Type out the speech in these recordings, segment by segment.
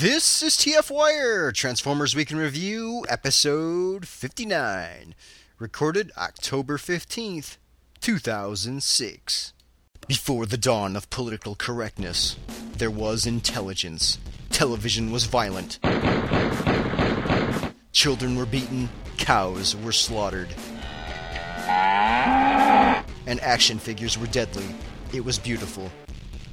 This is TF Wire, Transformers Week in Review, episode 59, recorded October 15th, 2006. Before the dawn of political correctness, there was intelligence. Television was violent. Children were beaten, cows were slaughtered. And action figures were deadly. It was beautiful.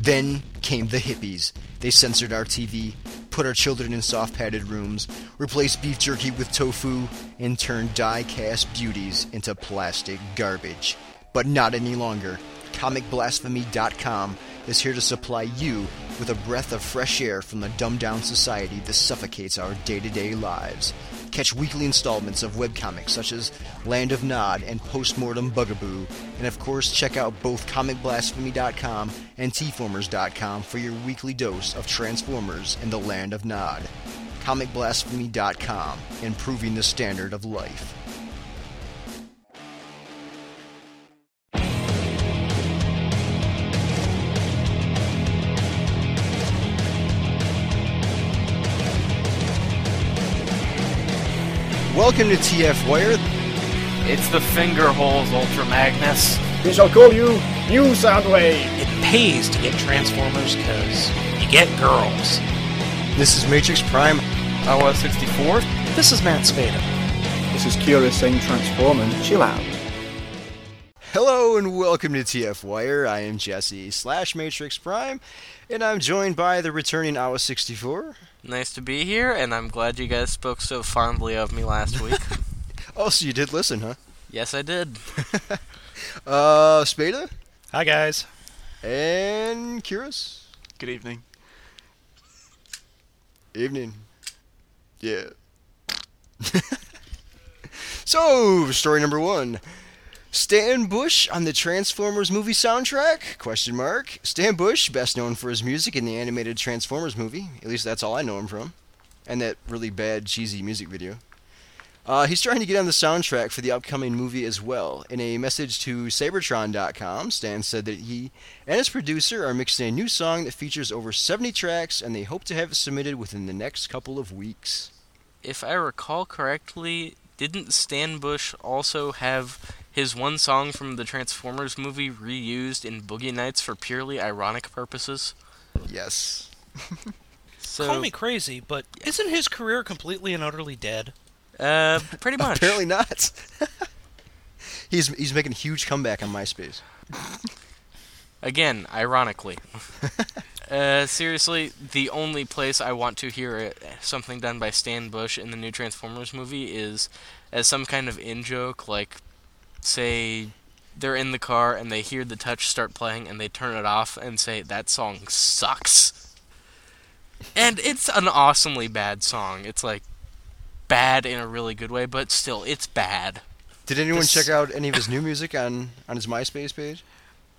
Then came the hippies. They censored our TV, put our children in soft padded rooms, replace beef jerky with tofu, and turn die cast beauties into plastic garbage. But not any longer. ComicBlasphemy.com is here to supply you with a breath of fresh air from the dumbed down society that suffocates our day to day lives. Catch weekly installments of webcomics such as Land of Nod and Postmortem Bugaboo, and of course, check out both ComicBlasphemy.com and Tformers.com for your weekly dose of Transformers and the Land of Nod. ComicBlasphemy.com, improving the standard of life. Welcome to TF Wire. It's the finger holes, Ultra Magnus. We shall call you New Soundwave. It pays to get Transformers because you get girls. This is Matrix Prime. OS 64. This is Matt Spada. This is Kira saying Transform and chill out. Hello and welcome to TF Wire. I am Jesse slash Matrix Prime, and I'm joined by the returning Hour 64. Nice to be here, and I'm glad you guys spoke so fondly of me last week. Oh, so you did listen, huh? yes, I did. Uh, Spada Hi, guys. and Curious. Good evening. Evening. Yeah. so, story number one. Stan Bush on the Transformers movie soundtrack? Question mark. Stan Bush, best known for his music in the animated Transformers movie. At least that's all I know him from. And that really bad, cheesy music video. Uh, he's trying to get on the soundtrack for the upcoming movie as well. In a message to Seibertron.com, Stan said that he and his producer are mixing a new song that features over 70 tracks, and they hope to have it submitted within the next couple of weeks. If I recall correctly, didn't Stan Bush also have his one song from the Transformers movie reused in Boogie Nights for purely ironic purposes? Yes. So, Call me crazy, but isn't his career completely and utterly dead? uh, pretty much. Apparently not. he's he's making a huge comeback on MySpace. Again, ironically. uh, seriously, the only place I want to hear it, something done by Stan Bush in the new Transformers movie is as some kind of in joke, like, say, they're in the car and they hear the touch start playing and they turn it off and say, that song sucks. And it's an awesomely bad song. It's like bad in a really good way, but still, it's bad. Did anyone This- check out any of his new music on on his MySpace page?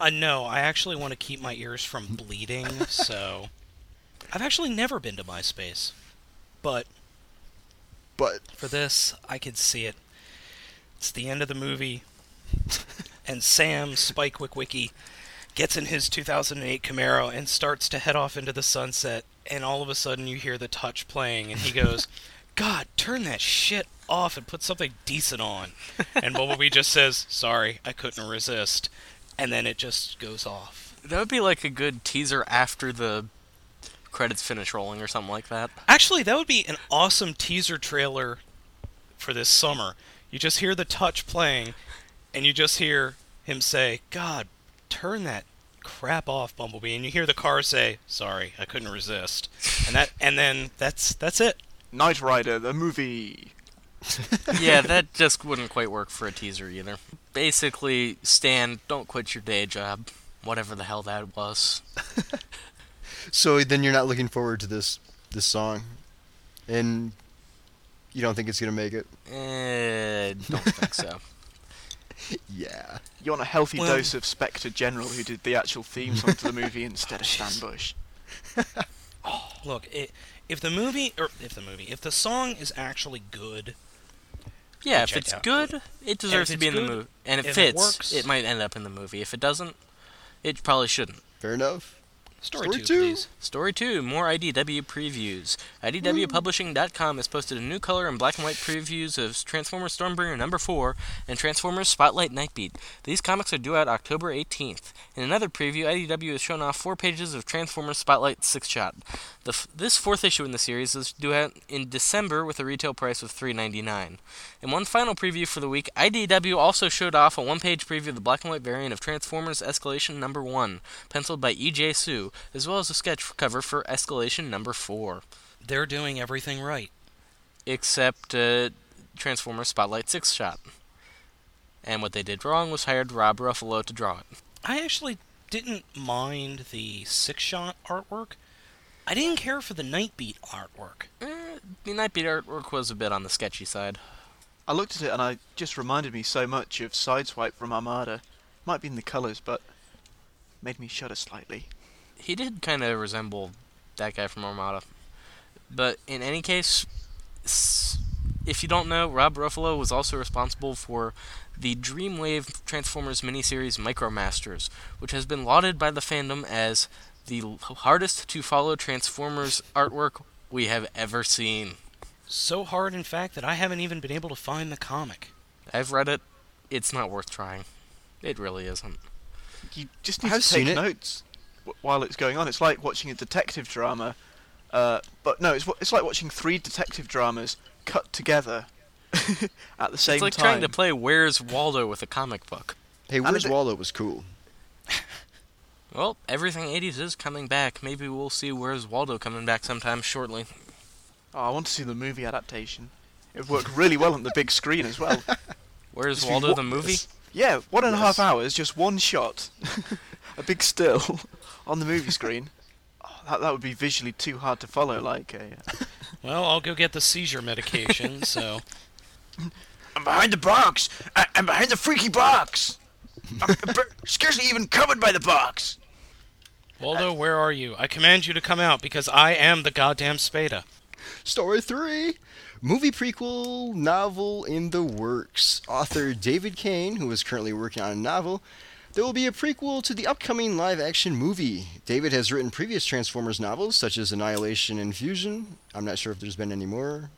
Uh, no, I actually want to keep my ears from bleeding, so. I've actually never been to MySpace. But But for this, I could see it. It's the end of the movie, and Sam Spike Witwicky gets in his 2008 Camaro and starts to head off into the sunset, and all of a sudden you hear the touch playing, and he goes, God, turn that shit off and put something decent on. And Bumblebee just says, Sorry, I couldn't resist. And then it just goes off. That would be like a good teaser after the credits finish rolling or something like that. Actually, that would be an awesome teaser trailer for this summer. You just hear the touch playing, and you just hear him say, God, turn that crap off, Bumblebee. And you hear the car say, Sorry, I couldn't resist. And that and then that's that's it. Knight Rider, the movie. yeah, that just wouldn't quite work for a teaser either. Basically, Stan, don't quit your day job, whatever the hell that was. so then you're not looking forward to this this song, and you don't think it's gonna make it? Eh, don't think so. Yeah. You want a healthy Well- dose of Spectre General who did the actual theme song to the movie instead of oh, Stan Bush. Oh, look, it, if the movie or if the movie, if the song is actually good, Yeah, if it's out. good, it deserves to it's be in the movie. And if it if it fits, works- it might end up in the movie. If it doesn't, it probably shouldn't. Fair enough. Story, Story two, two. please. Story 2, more IDW previews. IDWPublishing.com has posted a new color and black and white previews of Transformers Stormbringer number 4 and Transformers Spotlight Nightbeat. These comics are due out October 18th. In another preview, IDW has shown off four pages of Transformers Spotlight 6 shot. The f- this fourth issue in the series is due out in December with a retail price of $3.99. In one final preview for the week, IDW also showed off a one page preview of the black and white variant of Transformers Escalation number 1, penciled by E.J. Su, as well as a sketch cover for Escalation number 4. They're doing everything right. Except uh, Transformers Spotlight 6 shot. And what they did wrong was hired Rob Ruffolo to draw it. I actually didn't mind the six shot artwork. I didn't care for the Nightbeat artwork. Eh, the Nightbeat artwork was a bit on the sketchy side. I looked at it and I just reminded me so much of Sideswipe from Armada. Might be in the colours, but made me shudder slightly. He did kind of resemble that guy from Armada. But in any case, if you don't know, Rob Ruffolo was also responsible for the Dreamwave Transformers miniseries Micromasters, which has been lauded by the fandom as the hardest to follow Transformers artwork we have ever seen. So hard, in fact, that I haven't even been able to find the comic. I've read it. It's not worth trying. It really isn't. You just need I've to take seen it. notes w- while it's going on. It's like watching a detective drama, uh, but no, it's it's like watching three detective dramas cut together at the same time. it's like time. trying to play Where's Waldo with a comic book. Hey, Where's it- Waldo was cool. Well, everything 80s is coming back. Maybe we'll see Where's Waldo coming back sometime shortly. Oh, I want to see the movie adaptation. It worked really well on the big screen as well. Where's Waldo wa- the movie? Yeah, one and a half Yes. hours, just one shot, a big still on the movie screen. Oh, that that would be visually too hard to follow. Like a. Uh, Well, I'll go get the seizure medication, so. I'm behind the box. I- I'm behind the freaky box. I'm bar- scarcely even covered by the box. Waldo, where are you? I command you to come out because I am the goddamn Spada. Story 3 Movie prequel novel in the works. Author David Cian, who is currently working on a novel, there will be a prequel to the upcoming live action movie. David has written previous Transformers novels, such as Annihilation and Fusion. I'm not sure if there's been any more.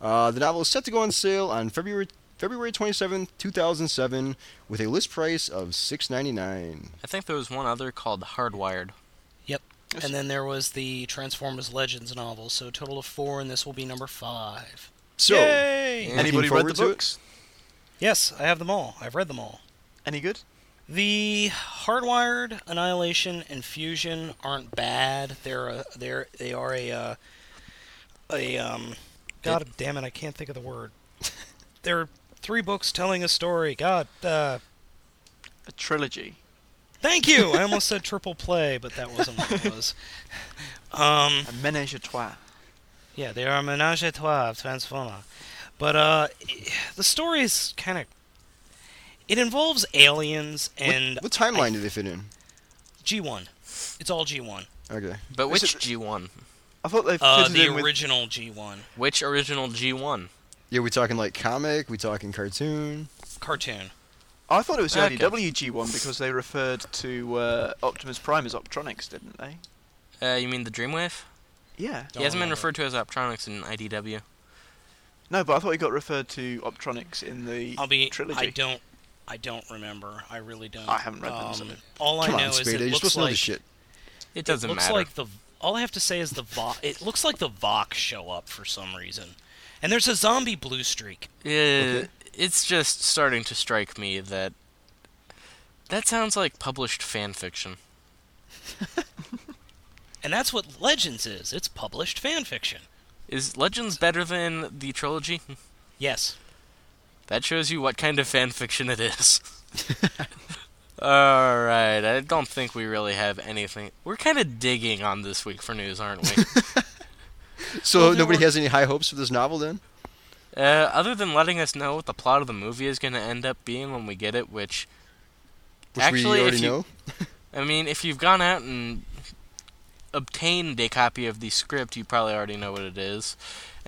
Uh, the novel is set to go on sale on February February 27, 2007, with a list price of $6.99. I think there was one other called Hardwired. Yep. And then there was the Transformers Legends novel, so a total of four, and this will be number five. So, Yay! Anybody read the to it? books? Yes, I have them all. I've read them all. Any good? The Hardwired, Annihilation, and Fusion aren't bad. They're a, they're they are a uh, a um. God damn it! I can't think of the word. They're three books telling a story. God, uh, A trilogy. thank you. I almost said triple play, but that wasn't what it was. Um, A ménage à trois. yeah, they are a menage a trois of Transformer, but uh, the story is kind of. It involves aliens and what, what timeline do they fit in? G1. It's all G1. Okay. But which it- G1? I thought they Uh, the in with. original G1 Which original G1? Yeah, we talking like comic? We talking cartoon? cartoon. I thought it was the Okay. IDW G1 because they referred to uh, Optimus Prime as Optronix, didn't they? Uh, you mean the Dreamwave? Yeah. he hasn't been remember. referred to as Optronix in IDW. No, but I thought he got referred to Optronix in the I'll be. trilogy. I don't. I don't remember. I really don't. I haven't read them, Um, so- all Come I know on, is Spada, it looks supposed to know like this shit. It doesn't it looks matter. like the. All I have to say is the Vo- It looks like the Vox show up for some reason, and there's a zombie blue streak. Yeah, it's just starting to strike me that that sounds like published fan fiction. And that's what Legends is. It's published fan fiction. Is Legends better than the trilogy? Yes. That shows you what kind of fan fiction it is. Alright, I don't think we really have anything. We're kind of digging on this week for news, aren't we? So Well, nobody were- has any high hopes for this novel then? uh, other than letting us know what the plot of the movie is going to end up being when we get it, which, Which Actually, we if you- know. I mean, if you've gone out and obtained a copy of the script, you probably already know what it is.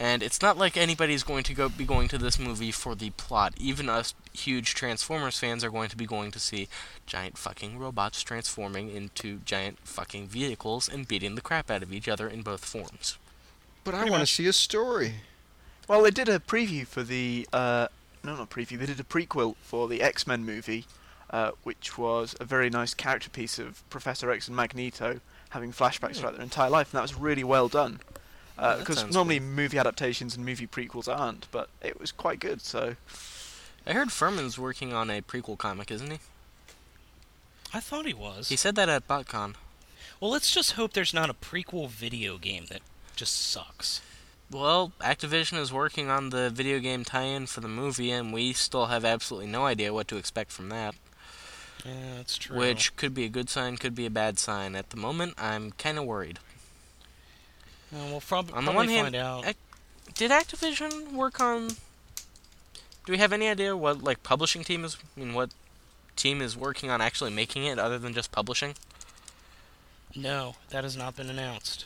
And it's not like anybody's going to go be going to this movie for the plot. Even us huge Transformers fans are going to be going to see giant fucking robots transforming into giant fucking vehicles and beating the crap out of each other in both forms. But I want to see a story. Well, they did a preview for the uh, no, not preview. They did a prequel for the X Men movie, uh, which was a very nice character piece of Professor X and Magneto having flashbacks throughout their entire life, and that was really well done. Uh, that because sounds normally movie adaptations and movie prequels aren't, but it was quite good. So I heard Furman's working on a prequel comic, isn't he? I thought he was. He said that at BotCon. Well, let's just hope there's not a prequel video game that just sucks. Well, Activision is working on the video game tie-in for the movie, and we still have absolutely no idea what to expect from that. Yeah, that's true. Which could be a good sign, could be a bad sign. At the moment, I'm kind of worried. Uh, we'll prob- On the probably one hand, find out. Ac- Did Activision work on? Do we have any idea what like publishing team is? I mean, what team is working on actually making it, other than just publishing? no, that has not been announced.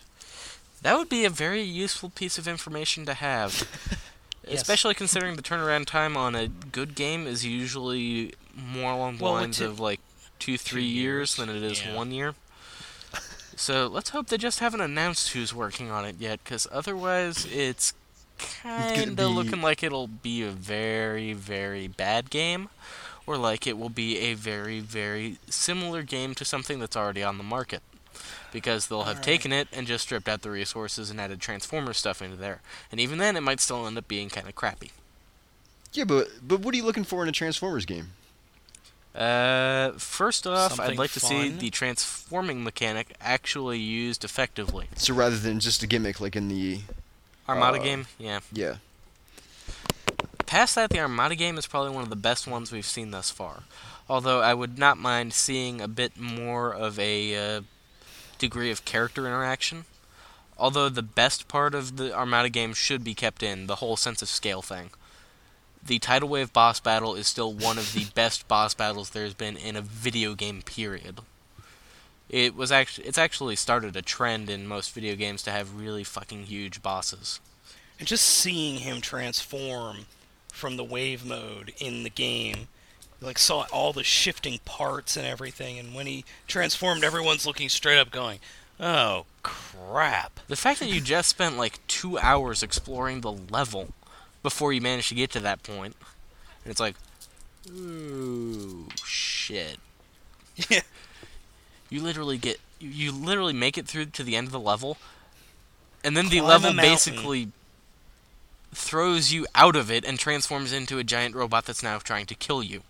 That would be a very useful piece of information to have. Yes. Especially considering the turnaround time on a good game is usually more along the Well, lines of like two, three years years, than it is yeah. one year. So let's hope they just haven't announced who's working on it yet, because otherwise it's kind of be- looking like it'll be a very, very bad game, or like it will be a very, very similar game to something that's already on the market. Because they'll have Alright. taken it and just stripped out the resources and added Transformers stuff into there. And even then, it might still end up being kind of crappy. Yeah, but but what are you looking for in a Transformers game? Uh, first off, I'd Something like to see the transforming mechanic actually used effectively. So rather than just a gimmick like in the Armada Uh, game, yeah. yeah, Past that, the Armada game is probably one of the best ones we've seen thus far. Although I would not mind seeing a bit more of a uh, degree of character interaction. Although the best part of the Armada game should be kept in, the whole sense of scale thing. The Tidal Wave boss battle is still one of the best boss battles there's been in a video game period. It was actually it's actually started a trend in most video games to have really fucking huge bosses. And just seeing him transform from the wave mode in the game, like saw all the shifting parts and everything, and when he transformed, everyone's looking straight up, going, "Oh crap!" The fact that you just spent like two hours exploring the level before you manage to get to that point, and it's like, ooh, shit. Yeah. You literally get, you, literally make it through to the end of the level, and then the Climb a level basically throws you out of it and transforms into a giant robot that's now trying to kill you.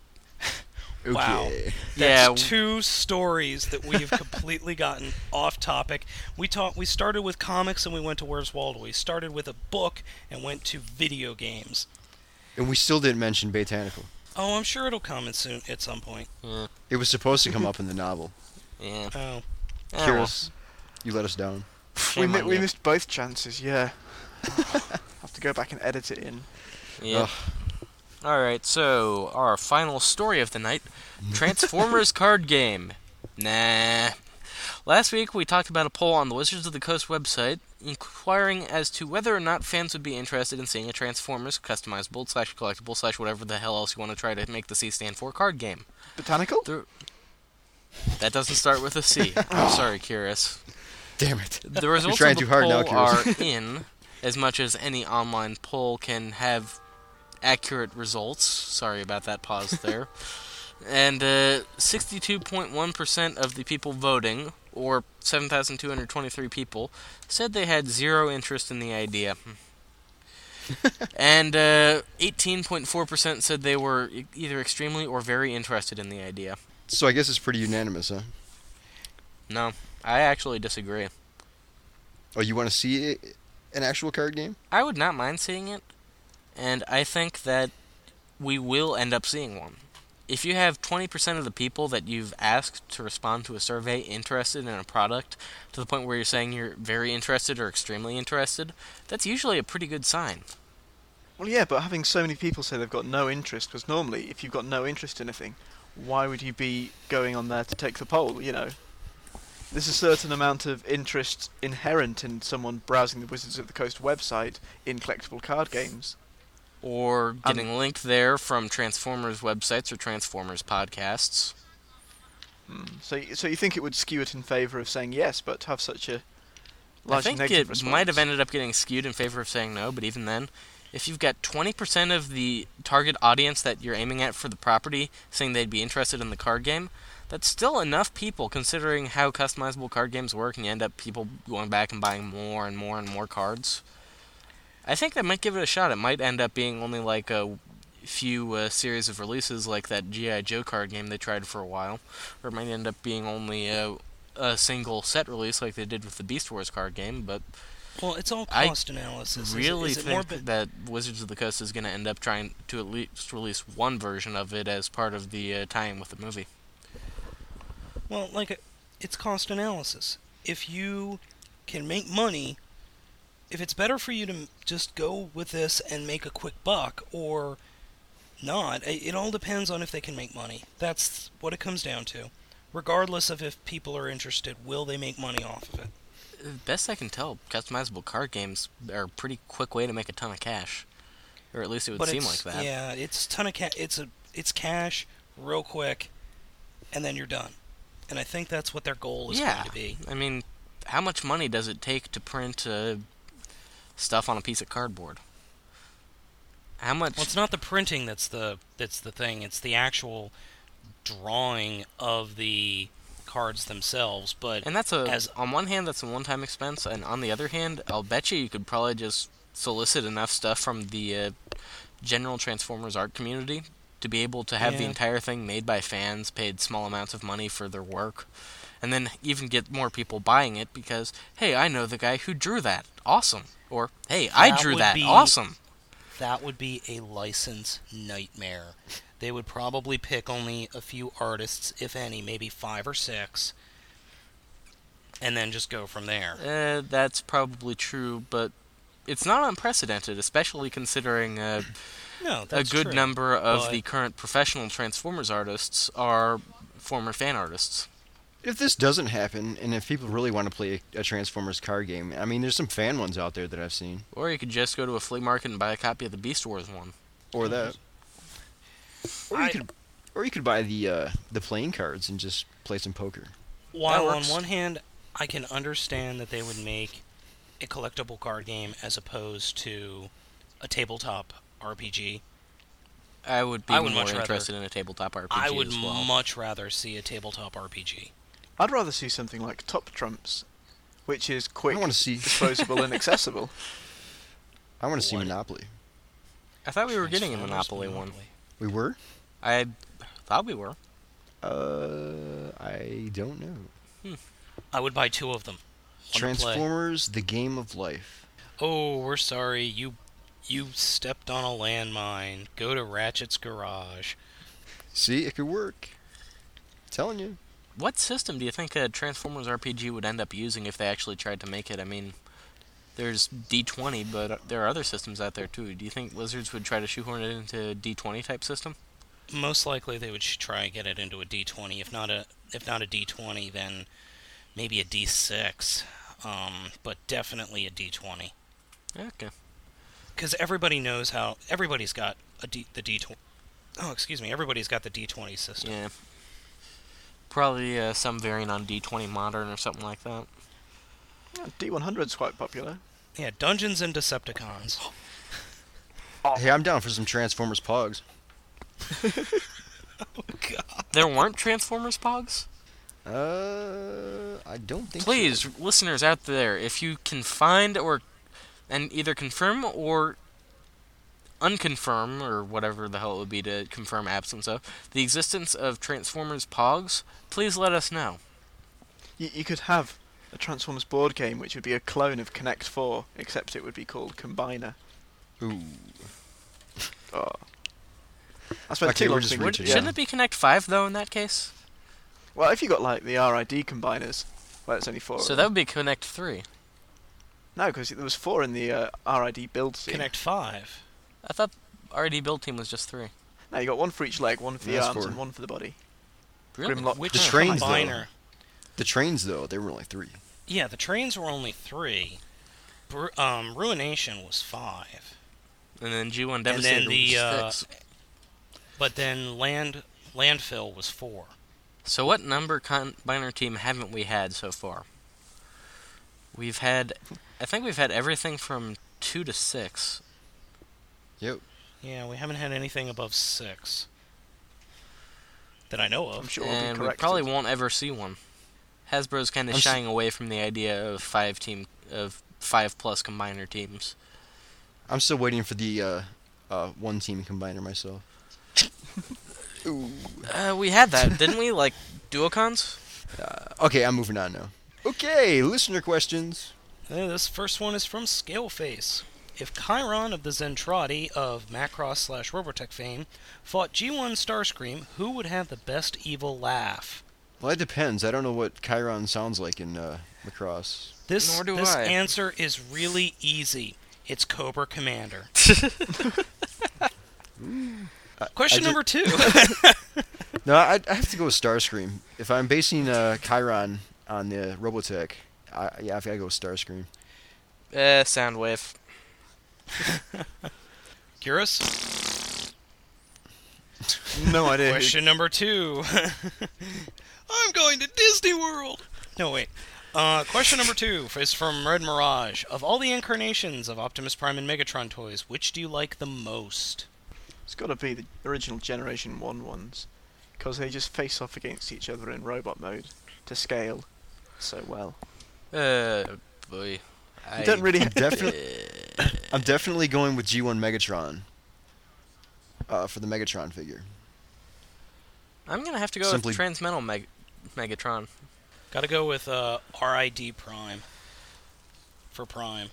Okay. Wow. yeah, That's two stories that we have completely gotten off topic. We talked. We started with comics and we went to Where's Waldo. We started with a book and went to video games. And we still didn't mention Botanical. Oh, I'm sure it'll come in soon at some point. It was supposed to come up in the novel. yeah. Oh, Curious, you let us down. we, mi- we missed both chances. Yeah, have to go back and edit it in. Yeah. All right, so our final story of the night Transformers card game. Nah. Last week we talked about a poll on the Wizards of the Coast website inquiring as to whether or not fans would be interested in seeing a Transformers customizable slash collectible slash whatever the hell else you want to try to make the C stand for card game. Botanical? That doesn't start with a C. I'm sorry, Curious. Damn it. The results trying of the too hard now, poll are in, as much as any online poll can have accurate results. Sorry about that pause there. and uh, 62.1% of the people voting, or 7,223 people, said they had zero interest in the idea. and uh, 18.4% said they were either extremely or very interested in the idea. So I guess it's pretty unanimous, huh? No, I actually disagree. Oh, you want to see an actual card game? I would not mind seeing it, and I think that we will end up seeing one. If you have 20% of the people that you've asked to respond to a survey interested in a product to the point where you're saying you're very interested or extremely interested, that's usually a pretty good sign. Well, yeah, but having so many people say they've got no interest, because normally, if you've got no interest in anything, why would you be going on there to take the poll? You know. there's a certain amount of interest inherent in someone browsing the Wizards of the Coast website in collectible card games. Or um, getting linked there from Transformers websites or Transformers podcasts. Hmm. So, so you think it would skew it in favour of saying yes, but to have such a I large think negative it response? might have ended up getting skewed in favor of saying no, but even then, if you've got 20% of the target audience that you're aiming at for the property saying they'd be interested in the card game, that's still enough people considering how customizable card games work and you end up people going back and buying more and more and more cards. I think that might give it a shot. It might end up being only like a few uh, series of releases like that G.I. Joe card game they tried for a while, or it might end up being only a, a single set release like they did with the Beast Wars card game, but Well, it's all I cost analysis. Is it- really is it think be- that Wizards of the Coast is going to end up trying to at least release one version of it as part of the uh, tie-in with the movie. Well, like, uh, it's cost analysis. If you can make money, if it's better for you to just go with this and make a quick buck or not, it all depends on if they can make money. That's what it comes down to. Regardless of if people are interested, will they make money off of it? Best I can tell, customizable card games are a pretty quick way to make a ton of cash, or at least it would but seem like that. Yeah, it's ton of ca- It's a it's cash, real quick, and then you're done. And I think that's what their goal is Yeah. going to be. I mean, how much money does it take to print uh, stuff on a piece of cardboard? How much? Well, it's not the printing that's the that's the thing. It's the actual drawing of the cards themselves. But And that's a as- on one hand that's a one-time expense, and on the other hand, I'll bet you you could probably just solicit enough stuff from the uh, general Transformers art community to be able to have the entire thing made by fans, paid small amounts of money for their work, and then even get more people buying it because hey, I know the guy who drew that, awesome, or hey, I drew that, be- awesome. that would be a license nightmare. They would probably pick only a few artists, if any, maybe five or six, and then just go from there. Uh, that's probably true, but it's not unprecedented, especially considering. Uh, No, a good true. number of but- the current professional Transformers artists are former fan artists. If this doesn't happen, and if people really want to play a Transformers card game, I mean, there's some fan ones out there that I've seen, Or you could just go to a flea market and buy a copy of the Beast Wars one. or that, or you I- could, or you could buy the uh, the playing cards and just play some poker. While on one hand, I can understand that they would make a collectible card game as opposed to a tabletop RPG. I would be I would more much rather- interested in a tabletop RPG I would as well. much rather see a tabletop RPG. I'd rather see something like Top Trumps, which is quick, I want to see. disposable, and accessible. I want to see What? Monopoly. I thought we were getting a Transformers Monopoly one. We were. I thought we were. Uh, I don't know. I would buy two of them. One to play. Transformers: The Game of Life. Oh, we're sorry. You you stepped on a landmine. Go to Ratchet's garage. See, it could work. telling you. What system do you think a Transformers RPG would end up using if they actually tried to make it? I mean, there's D20, but there are other systems out there too. Do you think Wizards would try to shoehorn it into a D20 type system? Most likely, they would try and get it into a D20. If not a if not a D20, then maybe a D6. Um, but definitely a D20. Okay. Because everybody knows how. Everybody's got a D, the D20. Oh, excuse me. Everybody's got the D20 system. Yeah. Probably uh, some variant on D20 Modern or something like that. Yeah, D100's quite popular. Yeah, Dungeons and Decepticons. Hey, I'm down for some Transformers Pogs. God. There weren't Transformers Pogs? Uh, I don't think. so. Please, listeners out there, if you can find or and either confirm or unconfirm or whatever the hell it would be to confirm absence of the existence of Transformers Pogs, please let us know. You, you could have a Transformers board game which would be a clone of Connect 4, except it would be called Combiner. Ooh. Oh. I spent Okay, too long thinking. Would, yeah. Shouldn't it be Connect Five though in that case? Well, if you got like the RID combiners, well, it's only four. So that would be Connect Three. no, because there was four in the uh, RID build scene. Connect 5. I thought RD build team was just three. No, you got one for each leg, one for the That's arms, four. and one for the body. Really? Grimlock. Which The trains, though. The trains, though, they were only three. Yeah, the trains were only three. Bru- um, Ruination was five. And then G1 then the, was uh, six. But then Land Landfill was four. So what number combiner team haven't we had so far? We've had, I think we've had everything from two to six. Yep. Yeah, we haven't had anything above six. That I know I'm of. sure we'll be and we probably won't ever see one. Hasbro's kind of I'm s- shying away from the idea of five team of five plus combiner teams. I'm still waiting for the uh, uh, one team combiner myself. Ooh. Uh, we had that, didn't we? Like duocons. Uh, okay, I'm moving on now. Okay, listener questions. Uh, this first one is from Scaleface. If Khyron of the Zentradi of Macross slash Robotech fame fought G1 Starscream, who would have the best evil laugh? Well, it depends. I don't know what Khyron sounds like in uh, Macross. This, Nor do this I. answer is really easy. It's Cobra Commander. Question I number two. No, I, I have to go with Starscream. If I'm basing uh, Khyron on the Robotech, I, yeah, I've got to go with Starscream. Uh, Soundwave. Curious? no idea. who- Question number two. I'm going to Disney World. No, wait. Uh, question number two is from Red Mirage. Of all the incarnations of Optimus Prime and Megatron toys, which do you like the most? It's got to be the original Generation 1 ones. Because they just face off against each other in robot mode to scale so well. Uh, boy. I You don't really Definitely, I'm definitely going with G1 Megatron uh, for the Megatron figure. I'm gonna have to go Simply- with Transmetal Meg- Megatron. Gotta go with uh, RID Prime. For Prime.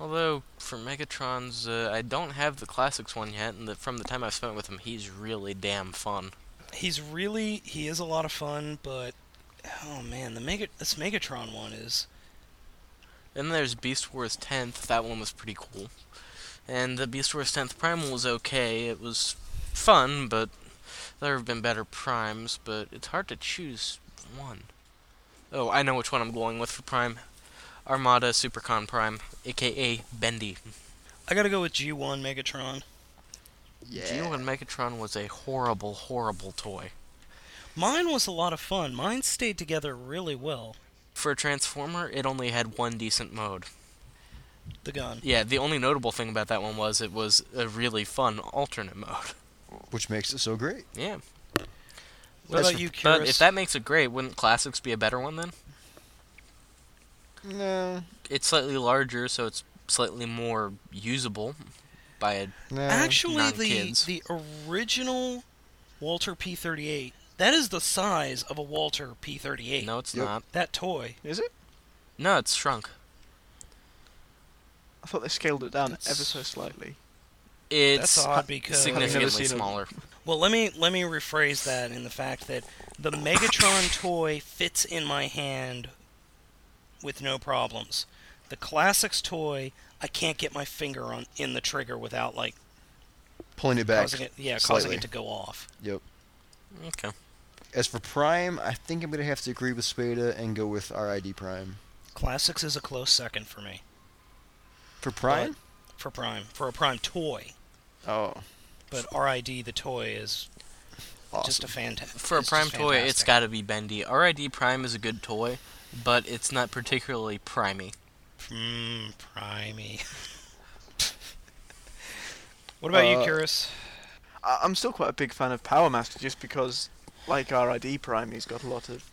Although for Megatron's, uh, I don't have the classics one yet, and the, from the time I've spent with him, he's really damn fun. He's really he is a lot of fun, but oh man, the Mega this Megatron one is Then there's Beast Wars 10th. That one was pretty cool. And the Beast Wars 10th Primal was okay. It was fun, but there have been better primes. But it's hard to choose one. Oh, I know which one I'm going with for Prime. Armada Supercon Prime, aka Bendy. I gotta go with G1 Megatron. Yeah. G1 Megatron was a horrible, horrible toy. Mine was a lot of fun. Mine stayed together really well. For a Transformer, it only had one decent mode. The gun. Yeah, the only notable thing about that one was it was a really fun alternate mode. Which makes it so great. Yeah. What That's about for- you, But Curious? if that makes it great, wouldn't Classics be a better one then? No. It's slightly larger, so it's slightly more usable by a. No. Actually, the non-kids. the original Walther P38 that is the size of a Walther P38. No, it's Yep. not. That toy. Is it? No, it's shrunk. I thought they scaled it down That's- ever so slightly. It's That's odd because significantly seen 'em. smaller. Well, let me let me rephrase that in the fact that the Megatron toy fits in my hand with no problems. The Classics toy, I can't get my finger on in the trigger without like Pulling it back. causing it, yeah, causing slightly. it to go off. Yep. Okay. As for Prime, I think I'm gonna have to agree with Spada and go with RID Prime. Classics is a close second for me For Prime? for Prime for a Prime toy, Oh, but RID the toy is awesome. just a fantastic. For a Prime toy, it's got to be bendy. RID Prime is a good toy, but it's not particularly primey. Mmm, primey. what about you, Uh, Curious? I- I'm still quite a big fan of Power Master just because, like RID Prime, he's got a lot of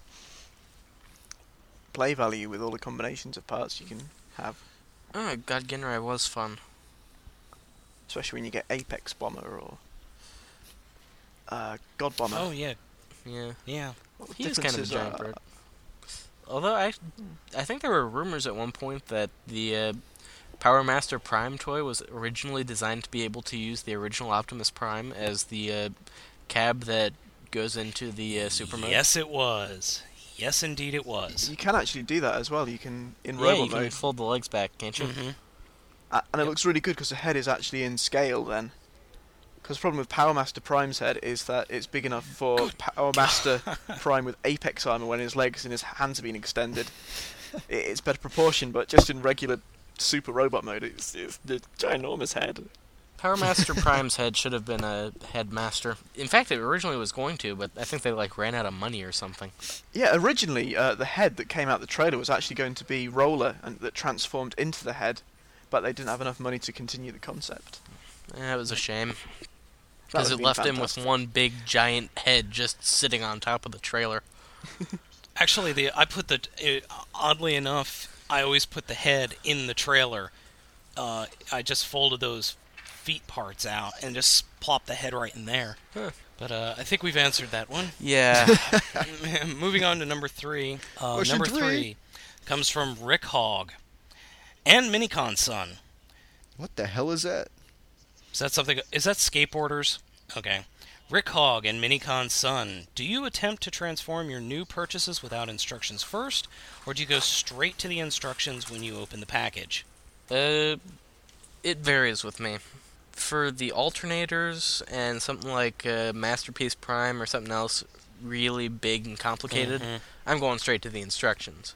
play value with all the combinations of parts you can have, Oh, God, Ginrai was fun. especially when you get Apex Bomber or uh, God Bomber. Oh yeah, Yeah. yeah. What the He was kind of a giant are- bird. Although I, I think there were rumors at one point that the uh, Power Master Prime toy was originally designed to be able to use the original Optimus Prime as the uh, cab that goes into the uh, super mode. Yes, it was. Yes, indeed, it was. You can actually do that as well. You can in yeah, robot you can mode, fold the legs back, can't you? hmm Uh, and it Yep. looks really good because the head is actually in scale then. Because the problem with Power Master Prime's head is that it's big enough for Power Master Prime with Apex armor when his legs and his hands have been extended. It's better proportion, but just in regular super robot mode, it's, it's the ginormous head. Power Master Prime's head should have been a headmaster. In fact, it originally was going to, but I think they like ran out of money or something. Yeah, originally uh, the head that came out the trailer was actually going to be Roller and that transformed into the head, but they didn't have enough money to continue the concept. Eh, it was a shame because it been left him with one big giant head just sitting on top of the trailer. Actually, the I put the it, oddly enough, I always put the head in the trailer. Uh, I just folded those feet parts out and just plop the head right in there. Huh. But uh, I think we've answered that one. Yeah, Moving on to number three. Uh, Question number three. three comes from Rick Hogg and Minicon Son. What the hell is that? Is that something? Is that skateboarders? Okay. Rick Hogg and Minicon Son. Do you attempt to transform your new purchases without instructions first, or do you go straight to the instructions when you open the package? uh, it varies with me. For the alternators and something like uh, Masterpiece Prime or something else really big and complicated, Mhm. I'm going straight to the instructions.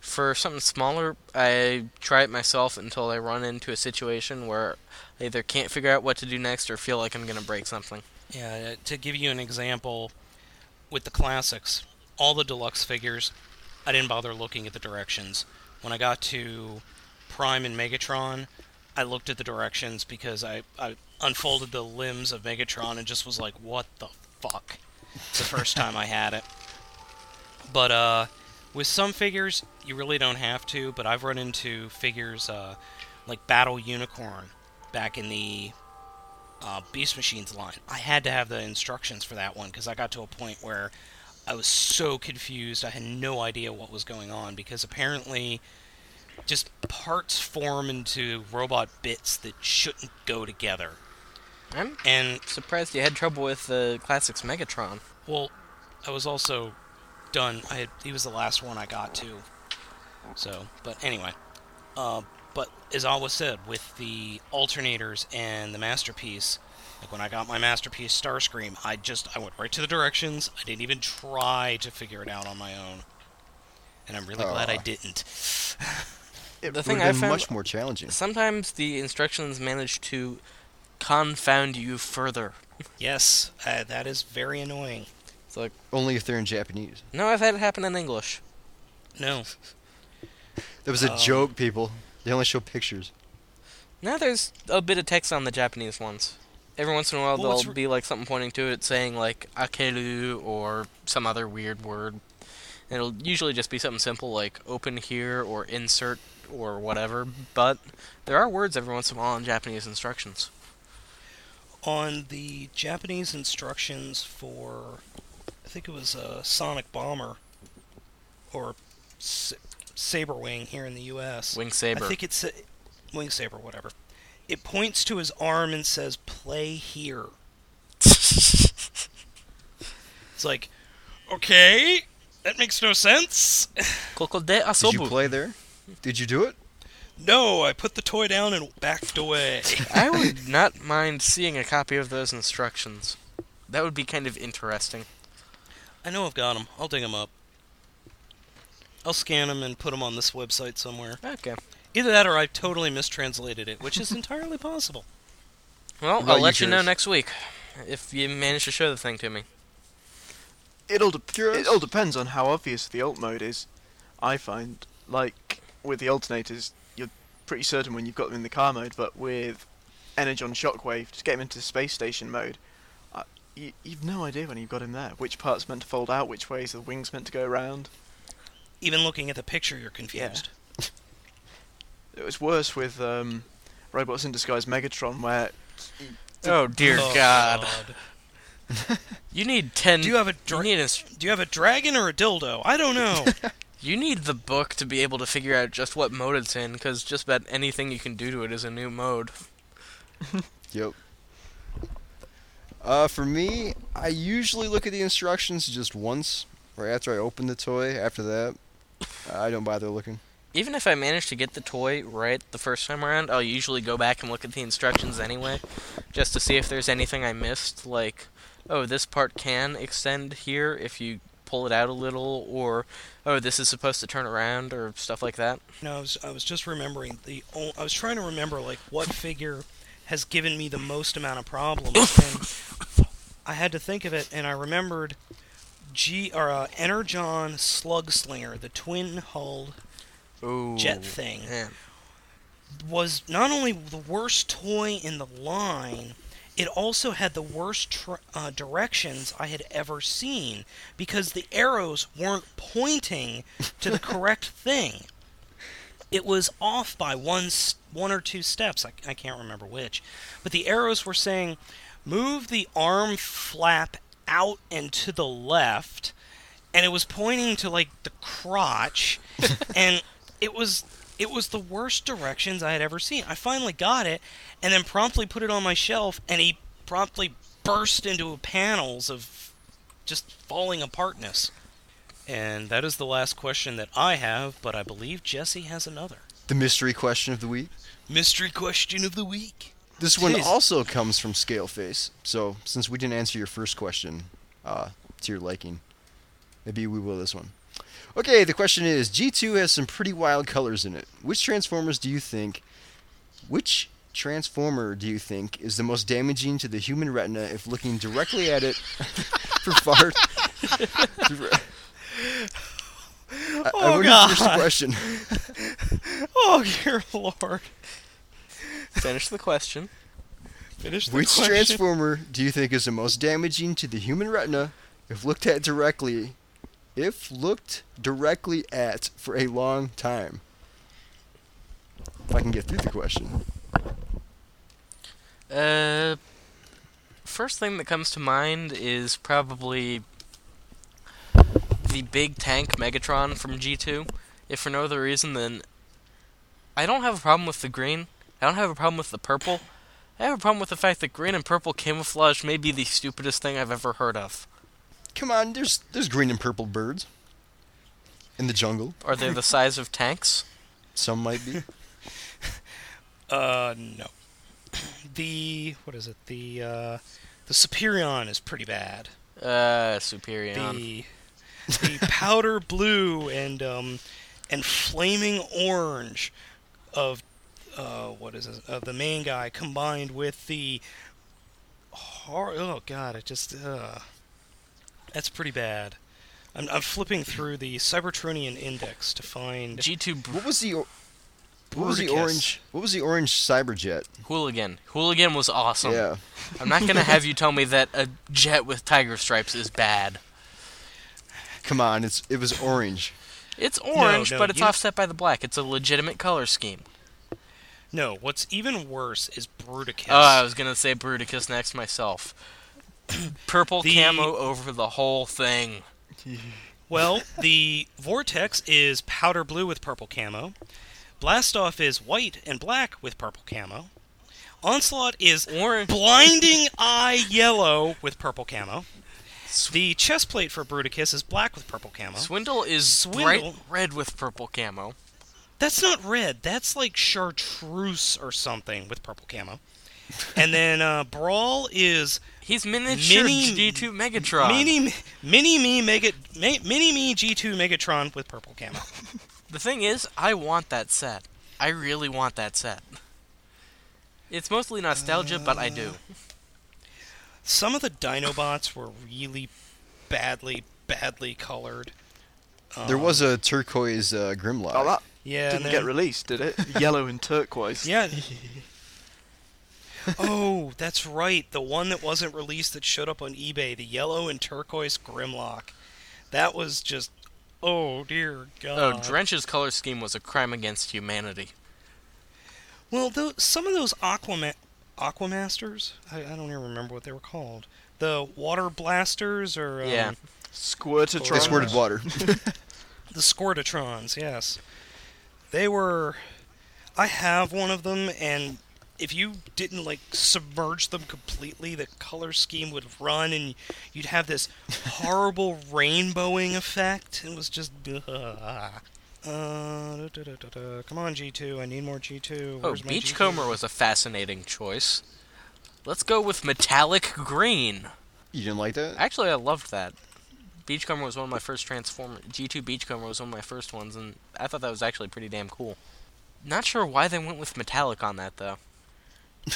For something smaller, I try it myself until I run into a situation where I either can't figure out what to do next or feel like I'm going to break something. Yeah, uh, to give you an example, with the classics, all the deluxe figures, I didn't bother looking at the directions. When I got to Prime and Megatron, I looked at the directions because I, I unfolded the limbs of Megatron and just was like, what the fuck? It's the first time I had it. But uh, with some figures, you really don't have to. But I've run into figures uh, like Battle Unicorn back in the uh, Beast Machines line. I had to have the instructions for that one because I got to a point where I was so confused. I had no idea what was going on because apparently just parts form into robot bits that shouldn't go together. I'm And surprised you had trouble with the classics Megatron. well, I was also done. I had, he was the last one I got to. So, but anyway, uh, but as always said, with the alternators and the masterpiece, like when I got my masterpiece Starscream, I just I went right to the directions. I didn't even try to figure it out on my own, and I'm really glad I didn't. It The thing would've I been found- much more challenging. Sometimes the instructions manage to confound you further. Yes, uh, that is very annoying. It's like, Only if they're in Japanese. no, I've had it happen in English. No, That was a Um, joke, people. They only show pictures. Now there's a bit of text on the Japanese ones. Every once in a while Well, there'll re- be like something pointing to it saying like akeru or some other weird word. And it'll usually just be something simple like open here or insert or whatever, but there are words every once in a while in Japanese instructions. on the Japanese instructions for, I think it was a Sonic Bomber or S- Saber Wing here in the U.S. Wing saber. I think it's uh, Wing Saber, whatever. It points to his arm and says "Play here." It's like, okay, that makes no sense. Did you play there? Did you do it? No, I put the toy down and backed away. I would not mind seeing a copy of those instructions. That would be kind of interesting. I know I've got them. I'll dig them up. I'll scan them and put them on this website somewhere. Okay. Either that or I totally mistranslated it, which is entirely possible. Well, I'll let you know next week if you manage to show the thing to me. It all, de- it all depends on how obvious the alt mode is. I find, like with the alternators, you're pretty certain when you've got them in the car mode, but with Energon Shockwave, just get him into space station mode. Uh, you, you've no idea when you've got him there. Which part's meant to fold out, which way's the wings meant to go around. Even looking at the picture, you're confused. It was worse with um, Robots in Disguise Megatron, where Oh dear Oh, God! You need ten. Do you have a you dra- need a, Do you have a dragon or a dildo? I don't know. you need the book to be able to figure out just what mode it's in, because just about anything you can do to it is a new mode. Yep. Uh, for me, I usually look at the instructions just once, right after I open the toy. After that, I don't bother looking. even if I manage to get the toy right the first time around, I'll usually go back and look at the instructions anyway, just to see if there's anything I missed, like, oh, this part can extend here if you pull it out a little, or oh, this is supposed to turn around, or stuff like that. No, I was, I was just remembering the. I was trying to remember like what figure has given me the most amount of problems, and I had to think of it, and I remembered G or uh, Energon Slug Slinger, the twin hulled jet thing, Yeah. was not only the worst toy in the line. It also had the worst tr- uh, directions I had ever seen because the arrows weren't pointing to the correct thing it was off by one one or two steps. I, I can't remember which, but the arrows were saying, "Move the arm flap out and to the left," and it was pointing to like the crotch, and it was it was the worst directions I had ever seen. I finally got it, and then promptly put it on my shelf, and he promptly burst into panels of just falling apartness. And that is the last question that I have, but I believe Jesse has another. The mystery question of the week. Mystery question of the week. This one Jeez. also comes from Scaleface. So since we didn't answer your first question uh, to your liking, maybe we will this one. Okay, the question is: G2 has some pretty wild colors in it. Which Transformers do you think? Which Transformer do you think is the most damaging to the human retina if looking directly at it for far? I, I Oh, wouldn't finish the God. question. Oh, dear lord. Finish the question. Finish the question. Which question. transformer do you think is the most damaging to the human retina if looked at directly if looked directly at for a long time? If I can get through the question. Uh, first thing that comes to mind is probably the big tank Megatron from G2. If for no other reason than I don't have a problem with the green. I don't have a problem with the purple. I have a problem with the fact that green and purple camouflage may be the stupidest thing I've ever heard of. Come on, there's there's green and purple birds in the jungle. Are they the size of tanks? Some might be. Uh, no. The what is it? The uh, the Superion is pretty bad. Uh, Superion. The the powder blue and um and flaming orange of uh what is it? Of the main guy combined with the hor- oh god, it just uh that's pretty bad. I'm, I'm flipping through the Cybertronian index to find G2 Br- What was the or- what was the orange? What was the orange cyberjet? Hooligan. Hooligan was awesome. Yeah. I'm not gonna have you tell me that a jet with tiger stripes is bad. Come on, it's it was orange. It's orange, no, but it's you- offset by the black. It's a legitimate color scheme. No, what's even worse is Bruticus. Oh, I was gonna say Bruticus next myself. Purple The- camo over the whole thing. Well, the Vortex is powder blue with purple camo. Blastoff is white and black with purple camo. Onslaught is Orange. blinding eye yellow with purple camo. The chest plate for Bruticus is black with purple camo. Swindle is Swindle. bright red with purple camo. That's not red. That's like chartreuse or something with purple camo. And then uh, Brawl is He's miniature Mini- G2 Megatron. mini mini me mega mini me G2 Megatron with purple camo. The thing is, I want that set. I really want that set. It's mostly nostalgia, but I do. Some of the Dinobots were really badly, badly colored. There Um, was a turquoise uh, Grimlock. Oh, that yeah, didn't and get released, did it? Yellow and turquoise. Yeah. oh, that's right. The one that wasn't released that showed up on eBay, the yellow and turquoise Grimlock. That was just, oh dear God! Oh, God. Drench's color scheme was a crime against humanity. well, those, some of those Aquama- Aquamasters, I, I don't even remember what they were called. The water blasters or um, Yeah. Squirtatron. They squirted water. The Squirtatrons, yes. They were. I have one of them, and if you didn't like submerge them completely, the color scheme would run, and you'd have this horrible rainbowing effect. It was just. Uh, da, da, da, da, da. Come on, G2. I need more G2. Oh, Where's my Beachcomber G2? was a fascinating choice. Let's go with metallic green. You didn't like that? Actually, I loved that. Beachcomber was one of my first Transformer. G2 Beachcomber was one of my first ones, and I thought that was actually pretty damn cool. Not sure why they went with metallic on that though.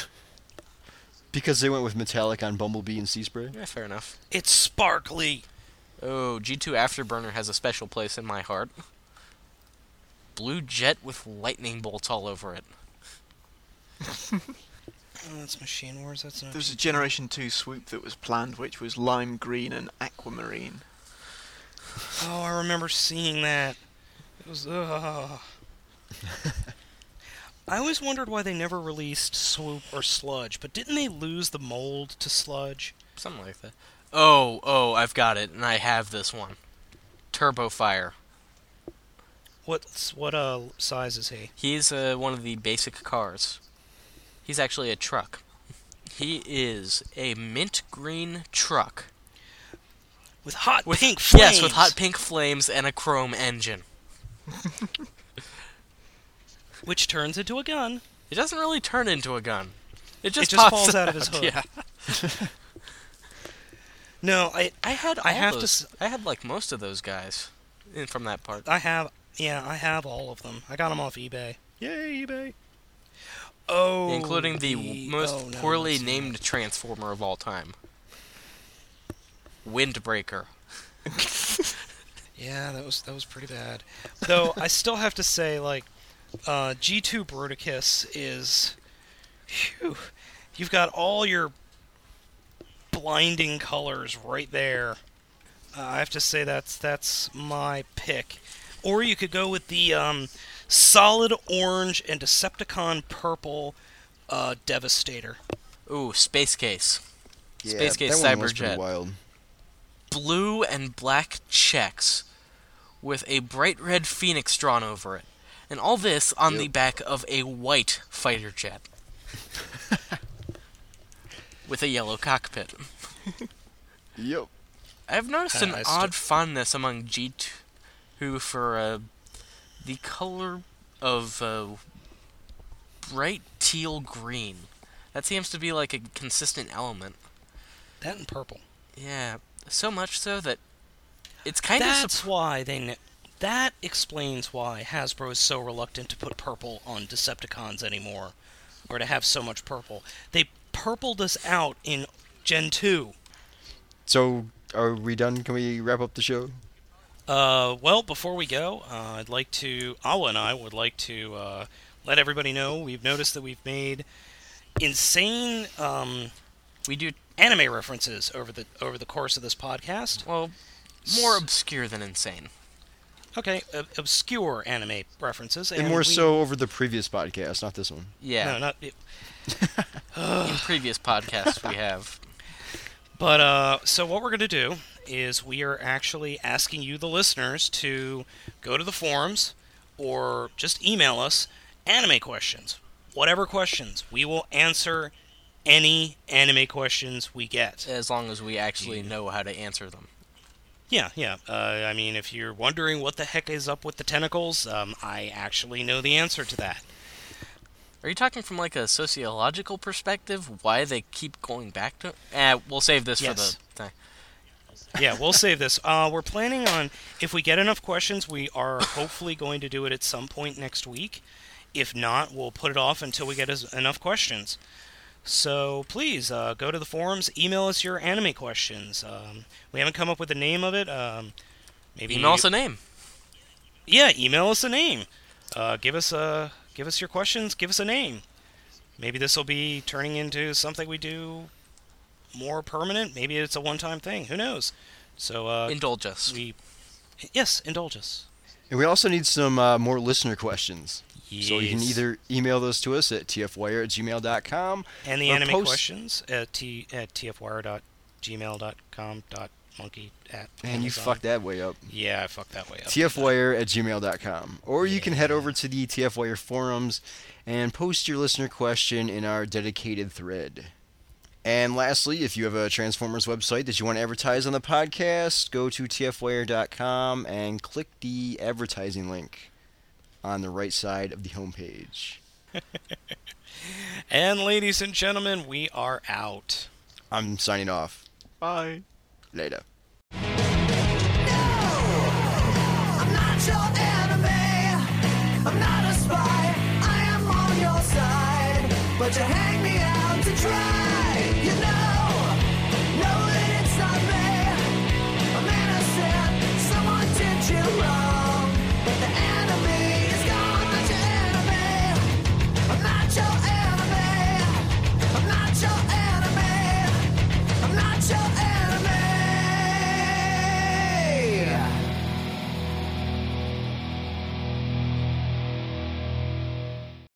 Because they went with metallic on Bumblebee and Sea Spray. Yeah, fair enough. It's sparkly. Oh, G2 Afterburner has a special place in my heart. Blue jet with lightning bolts all over it. Oh, that's Machine Wars. That's not. There was a Generation 2 swoop that was planned, which was lime green and aquamarine. Oh, I remember seeing that. It was. Uh... I always wondered why they never released Swoop or Sludge, but didn't they lose the mold to Sludge? Something like that. Oh, oh, I've got it, and I have this one. Turbo Fire. What's what uh size is he? He's uh, one of the basic cars. He's actually a truck. He is a mint green truck. With hot With, pink flames. Yes, with hot pink flames and a chrome engine. which turns into a gun. It doesn't really turn into a gun. It just, It just pops falls out of his hood. Yeah, No, I I had. I all have to I s- I had like most of those guys in, from that part. I have yeah, I have all of them. I got them off eBay. Yay, eBay. Oh, including the, most oh, no, poorly that's not- named Transformer of all time. Windbreaker. Yeah, that was that was pretty bad. Though I still have to say, like, uh, G2 Bruticus is, phew, you've got all your blinding colors right there. Uh, I have to say that's that's my pick. Or you could go with the um, solid orange and Decepticon purple uh, Devastator. Ooh, Space Case. Yeah, Space Case that one was pretty Cyberjet. wild. Blue and black checks with a bright red phoenix drawn over it. And all this on the back of a white fighter jet. with a yellow cockpit. Yep. I've noticed an I st- odd fondness among G2 for uh, the color of uh, bright teal green. That seems to be like a consistent element. That and purple. Yeah, so much so that it's kind of That's why they. Ne- that explains why Hasbro is so reluctant to put purple on Decepticons anymore, or to have so much purple. They purpled us out in Gen 2. So, are we done? Can we wrap up the show? Uh, well, before we go, uh, I'd like to. Awa and I would like to uh, let everybody know we've noticed that we've made insane um, we do anime references over the over the course of this podcast. well more obscure than insane. Okay, ob- obscure anime references, And, and more we- so over the previous podcast, not this one. Yeah, No, not. in previous podcasts we have. But uh, so what we're going to do is we are actually asking you, the listeners, to go to the forums or just email us anime questions, whatever questions. We will answer any anime questions we get. As long as we actually know how to answer them. Yeah, yeah. Uh, I mean, if you're wondering what the heck is up with the tentacles, um, I actually know the answer to that. Are you talking from like a sociological perspective? Why they keep going back to? Eh, we'll save this Yes. for the thing. yeah, we'll save this. Uh, we're planning on, if we get enough questions, we are hopefully going to do it at some point next week. If not, we'll put it off until we get as, enough questions. So please uh, go to the forums, email us your anime questions. Um, we haven't come up with a name of it. Um, maybe Email us a name. yeah, email us a name. Uh, give us a give us your questions. Give us a name. Maybe this will be turning into something we do more permanent. Maybe it's a one-time thing. Who knows? So uh, Indulge us. we yes, indulge us. And we also need some uh, more listener questions. So you can either email those to us at tfwire at gmail.com. and the anime post- questions at t at tfwire.gmail.com dot monkey at And you fucked that way up. yeah I fucked that way up tfwire at gmail.com. Or you can head over to the TFWire forums and post your listener question in our dedicated thread. And lastly, if you have a Transformers website that you want to advertise on the podcast, go to tfwire.com and click the advertising link. On the right side of the homepage. And ladies and gentlemen, we are out. I'm signing off. Bye. Later. I'm not your enemy. I'm not a spy. I am on your side. But you hang me out to dry. You know